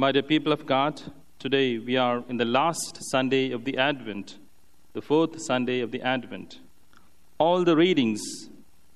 My dear people of God, today we are in the last Sunday of the Advent, the fourth Sunday of the Advent. All the readings,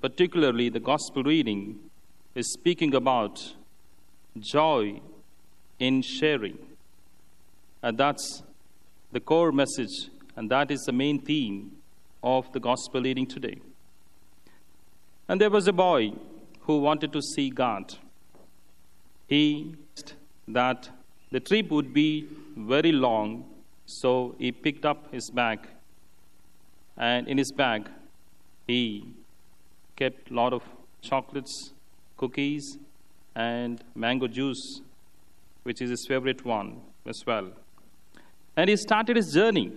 particularly the Gospel reading, is speaking about joy in sharing. And that's the core message, and that is the main theme of the Gospel reading today. And there was a boy who wanted to see God. He that the trip would be very long, so he picked up his bag, and in his bag, he kept a lot of chocolates, cookies, and mango juice, which is his favorite one as well. And he started his journey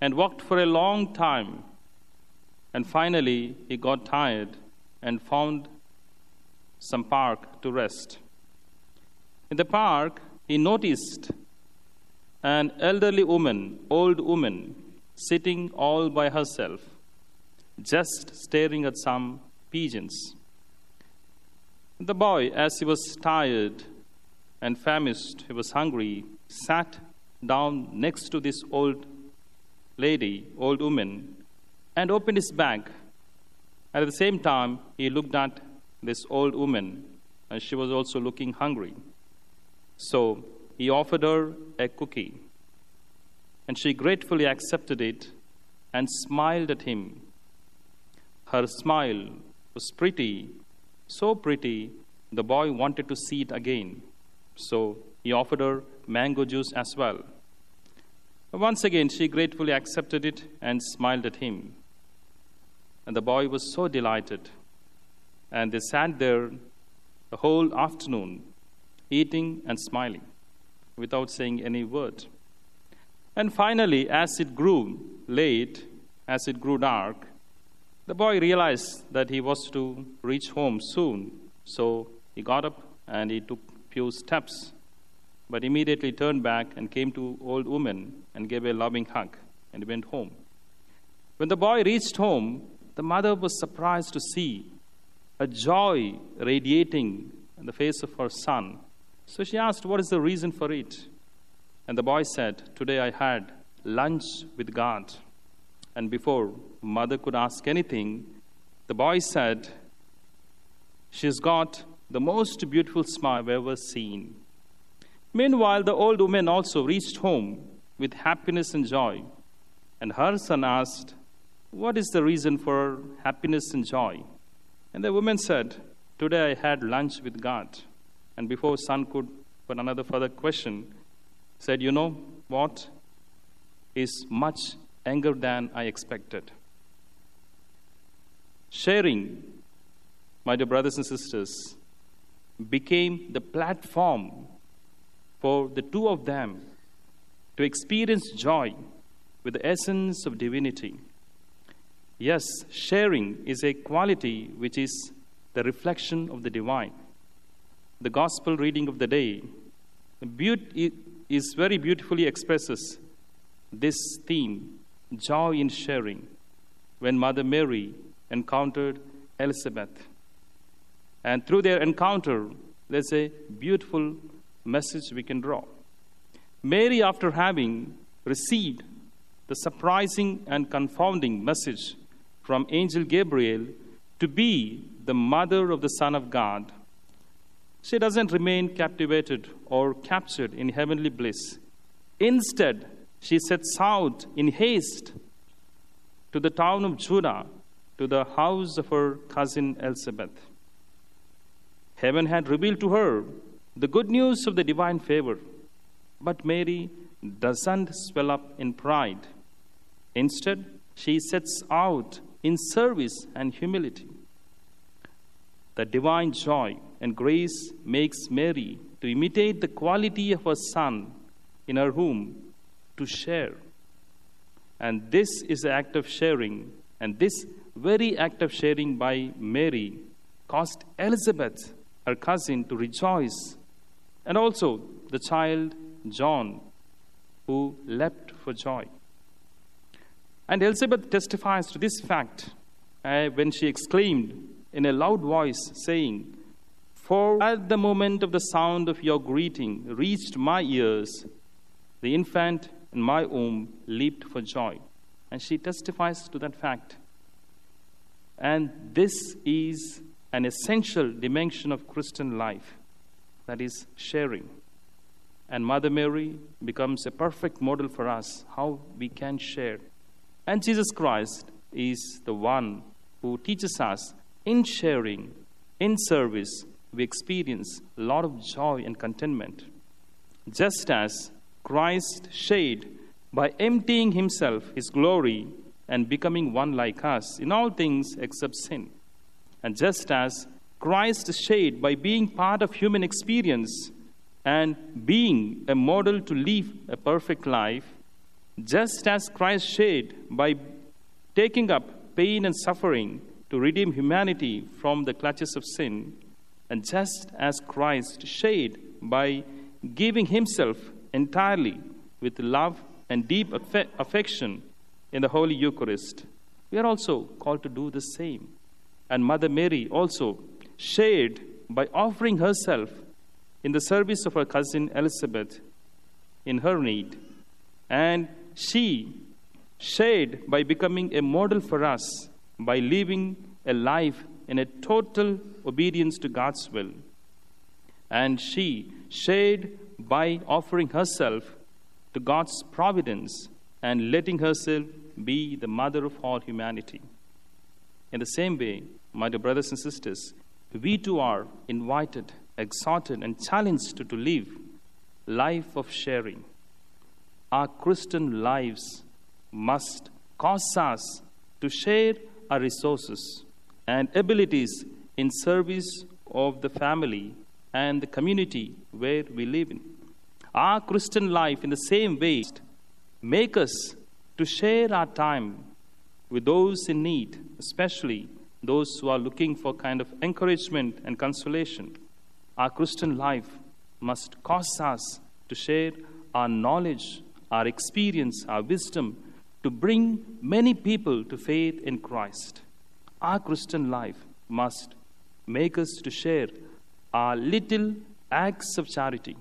and walked for a long time. And finally, he got tired and found some park to rest. In the park, he noticed an elderly woman, old woman, sitting all by herself, just staring at some pigeons. The boy, as he was tired and famished, he was hungry, sat down next to this old lady, old woman, and opened his bag. At the same time, he looked at this old woman, and she was also looking hungry. So he offered her a cookie. And she gratefully accepted it and smiled at him. Her smile was pretty, so pretty, the boy wanted to see it again. So he offered her mango juice as well. Once again, she gratefully accepted it and smiled at him. And the boy was so delighted. And they sat there the whole afternoon eating and smiling without saying any word. And finally, as it grew late, as it grew dark, the boy realized that he was to reach home soon. So he got up and he took few steps, but immediately turned back and came to old woman and gave a loving hug and went home. When the boy reached home, the mother was surprised to see a joy radiating in the face of her son so she asked, What is the reason for it? And the boy said, Today I had lunch with God. And before mother could ask anything, the boy said, She's got the most beautiful smile I've ever seen. Meanwhile, the old woman also reached home with happiness and joy. And her son asked, What is the reason for happiness and joy? And the woman said, Today I had lunch with God. And before son could put another further question, said, You know what is much anger than I expected? Sharing, my dear brothers and sisters, became the platform for the two of them to experience joy with the essence of divinity. Yes, sharing is a quality which is the reflection of the divine the gospel reading of the day is very beautifully expresses this theme joy in sharing when mother mary encountered elizabeth. And through their encounter there's a beautiful message we can draw. Mary after having received the surprising and confounding message from angel gabriel to be the mother of the son of god she doesn't remain captivated or captured in heavenly bliss. Instead, she sets out in haste to the town of Judah, to the house of her cousin Elizabeth. Heaven had revealed to her the good news of the divine favor, but Mary doesn't swell up in pride. Instead, she sets out in service and humility. The divine joy and grace makes Mary to imitate the quality of her son in her womb to share. And this is the act of sharing. And this very act of sharing by Mary caused Elizabeth, her cousin, to rejoice. And also the child John, who leapt for joy. And Elizabeth testifies to this fact uh, when she exclaimed in a loud voice, saying, For at the moment of the sound of your greeting reached my ears, the infant in my womb leaped for joy. And she testifies to that fact. And this is an essential dimension of Christian life that is sharing. And Mother Mary becomes a perfect model for us how we can share. And Jesus Christ is the one who teaches us in sharing, in service, we experience a lot of joy and contentment. Just as Christ shared by emptying himself, his glory, and becoming one like us in all things except sin. And just as Christ shared by being part of human experience and being a model to live a perfect life, just as Christ shared by taking up pain and suffering to redeem humanity from the clutches of sin, and just as Christ shared by giving himself entirely with love and deep affection in the Holy Eucharist, we are also called to do the same. And Mother Mary also shared by offering herself in the service of her cousin Elizabeth in her need. And she shared by becoming a model for us by living a life in a total obedience to God's will. And she shared by offering herself to God's providence and letting herself be the mother of all humanity. In the same way, my dear brothers and sisters, we too are invited, exhorted, and challenged to, to live life of sharing. Our Christian lives must cause us to share our resources, and abilities in service of the family and the community where we live in. Our Christian life, in the same way, make us to share our time with those in need, especially those who are looking for kind of encouragement and consolation. Our Christian life must cause us to share our knowledge, our experience, our wisdom to bring many people to faith in Christ. Our Christian life must make us to share our little acts of charity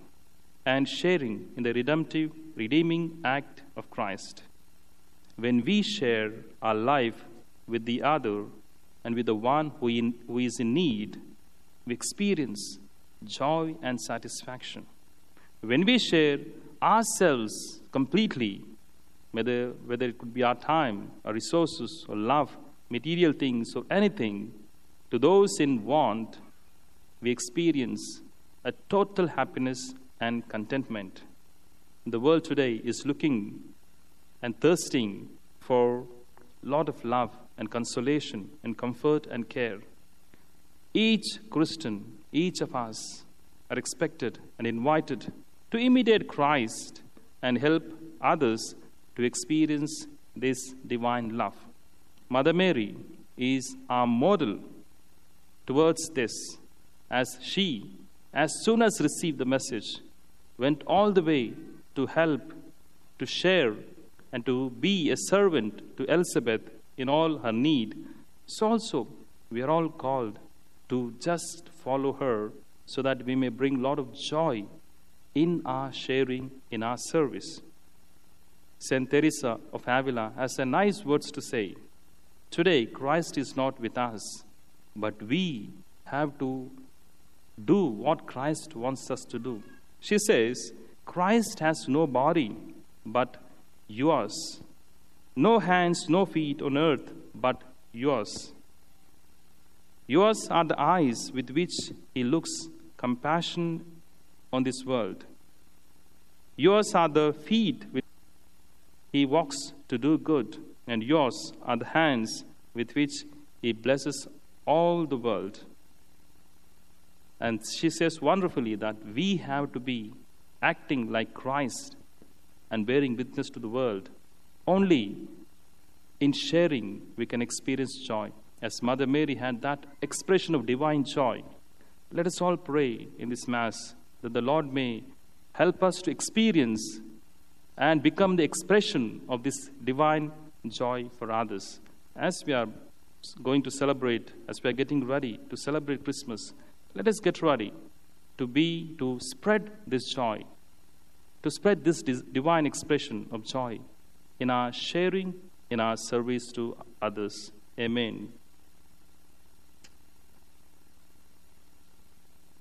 and sharing in the redemptive, redeeming act of Christ. When we share our life with the other and with the one who, in, who is in need, we experience joy and satisfaction. When we share ourselves completely, whether, whether it could be our time, our resources, or love, material things, or anything, to those in want, we experience a total happiness and contentment. The world today is looking and thirsting for a lot of love and consolation and comfort and care. Each Christian, each of us, are expected and invited to imitate Christ and help others to experience this divine love. Mother Mary is our model towards this, as she, as soon as received the message, went all the way to help, to share, and to be a servant to Elizabeth in all her need. So also, we are all called to just follow her so that we may bring a lot of joy in our sharing, in our service. Saint Teresa of Avila has a nice words to say. Today, Christ is not with us, but we have to do what Christ wants us to do. She says, Christ has no body but yours, no hands, no feet on earth but yours. Yours are the eyes with which he looks compassion on this world. Yours are the feet he walks to do good and yours are the hands with which He blesses all the world. And she says wonderfully that we have to be acting like Christ and bearing witness to the world. Only in sharing we can experience joy. As Mother Mary had that expression of divine joy, let us all pray in this Mass that the Lord may help us to experience and become the expression of this divine joy for others. As we are going to celebrate, as we are getting ready to celebrate Christmas, Let us get ready to be, to spread this joy, to spread this divine expression of joy in our sharing, in our service to others. Amen.